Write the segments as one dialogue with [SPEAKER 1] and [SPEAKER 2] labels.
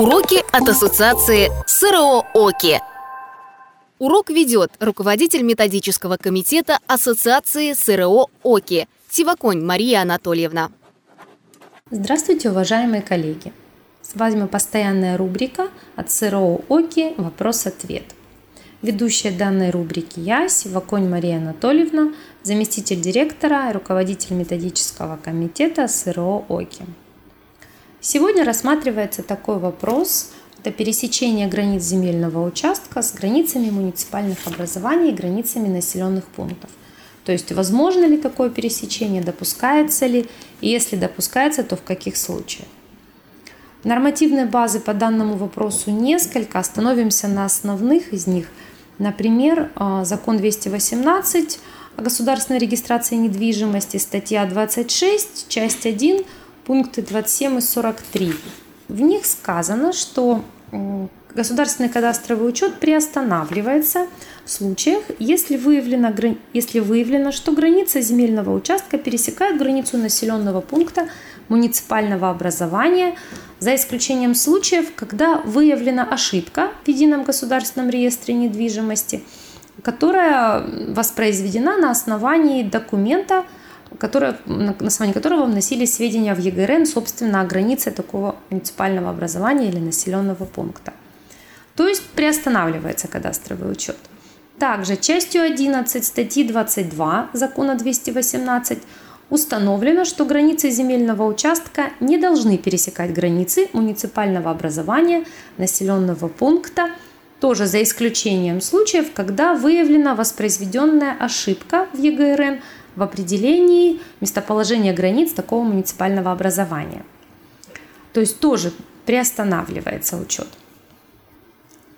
[SPEAKER 1] Уроки от Ассоциации СРО ОКИ. Урок ведет руководитель методического комитета Ассоциации СРО ОКИ Сиваконь Мария Анатольевна.
[SPEAKER 2] Здравствуйте, уважаемые коллеги! С вами постоянная рубрика от СРО ОКИ «Вопрос-ответ». Ведущая данной рубрики я, Сиваконь Мария Анатольевна, заместитель директора и руководитель методического комитета СРО ОКИ. Сегодня рассматривается такой вопрос. Это пересечение границ земельного участка с границами муниципальных образований и границами населенных пунктов. То есть возможно ли такое пересечение, допускается ли, и если допускается, то в каких случаях. Нормативной базы по данному вопросу несколько, остановимся на основных из них. Например, а, закон 218 о государственной регистрации недвижимости, статья 26, часть 1 пункты 27 и 43. В них сказано, что государственный кадастровый учет приостанавливается в случаях, если выявлено, если выявлено, что граница земельного участка пересекает границу населенного пункта муниципального образования, за исключением случаев, когда выявлена ошибка в едином государственном реестре недвижимости, которая воспроизведена на основании документа, которое, на основании которого вносились сведения в ЕГРН, собственно, о границе такого муниципального образования или населенного пункта. То есть приостанавливается кадастровый учет. Также частью 11 статьи 22 закона 218 установлено, что границы земельного участка не должны пересекать границы муниципального образования, населенного пункта, тоже за исключением случаев, когда выявлена воспроизведенная ошибка в ЕГРН – в определении местоположения границ такого муниципального образования. То есть тоже приостанавливается учет.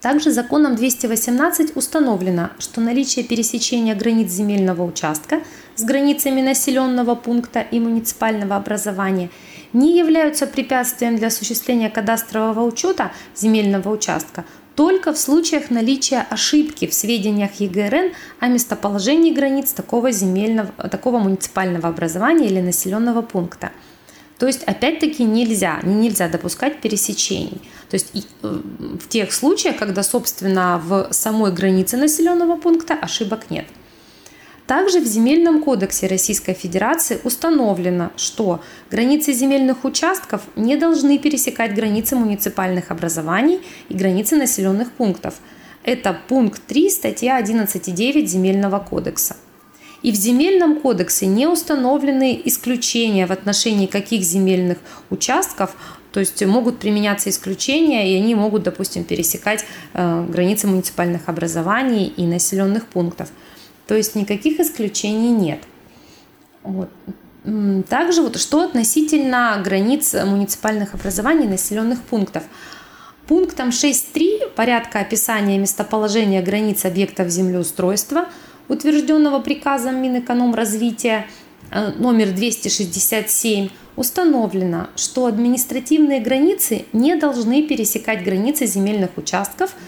[SPEAKER 2] Также законом 218 установлено, что наличие пересечения границ земельного участка с границами населенного пункта и муниципального образования не являются препятствием для осуществления кадастрового учета земельного участка только в случаях наличия ошибки в сведениях ЕГРН о местоположении границ такого, земельного, такого муниципального образования или населенного пункта. То есть, опять-таки, нельзя, нельзя допускать пересечений. То есть, э, в тех случаях, когда, собственно, в самой границе населенного пункта ошибок нет – также в Земельном кодексе Российской Федерации установлено, что границы земельных участков не должны пересекать границы муниципальных образований и границы населенных пунктов. Это пункт 3 статья 11.9 Земельного кодекса. И в Земельном кодексе не установлены исключения в отношении каких земельных участков, то есть могут применяться исключения, и они могут, допустим, пересекать э, границы муниципальных образований и населенных пунктов. То есть никаких исключений нет. Вот. Также вот что относительно границ муниципальных образований населенных пунктов. Пунктом 6.3 порядка описания местоположения границ объектов землеустройства, утвержденного приказом Минэкономразвития э, номер 267, установлено, что административные границы не должны пересекать границы земельных участков –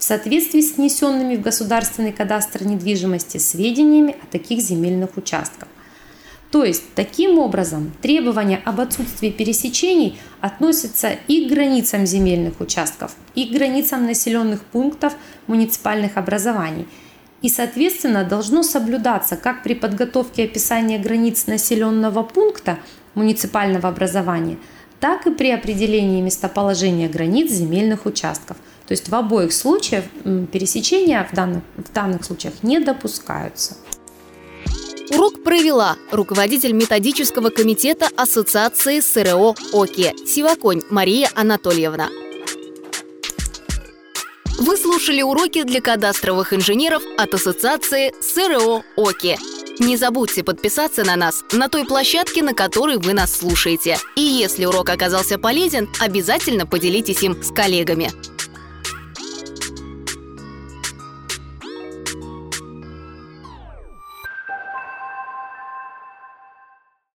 [SPEAKER 2] в соответствии с внесенными в государственный кадастр недвижимости сведениями о таких земельных участках. То есть, таким образом, требования об отсутствии пересечений относятся и к границам земельных участков, и к границам населенных пунктов муниципальных образований. И, соответственно, должно соблюдаться как при подготовке описания границ населенного пункта муниципального образования, так и при определении местоположения границ земельных участков – то есть в обоих случаях пересечения в данных, в данных случаях не допускаются.
[SPEAKER 1] Урок провела руководитель методического комитета Ассоциации СРО ОКИ Сиваконь Мария Анатольевна. Вы слушали уроки для кадастровых инженеров от Ассоциации СРО ОКИ. Не забудьте подписаться на нас на той площадке, на которой вы нас слушаете. И если урок оказался полезен, обязательно поделитесь им с коллегами.